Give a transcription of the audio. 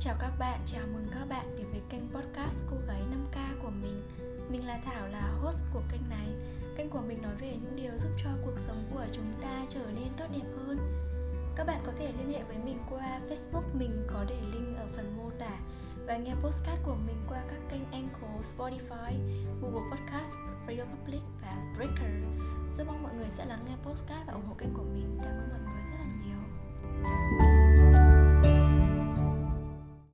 chào các bạn, chào mừng các bạn đến với kênh podcast Cô gái 5K của mình. Mình là Thảo, là host của kênh này. Kênh của mình nói về những điều giúp cho cuộc sống của chúng ta trở nên tốt đẹp hơn. Các bạn có thể liên hệ với mình qua Facebook Mình có để link ở phần mô tả. Và nghe podcast của mình qua các kênh Anchor, Spotify, Google Podcast, Radio Public và Breaker. Rất mong mọi người sẽ lắng nghe podcast và ủng hộ kênh của mình.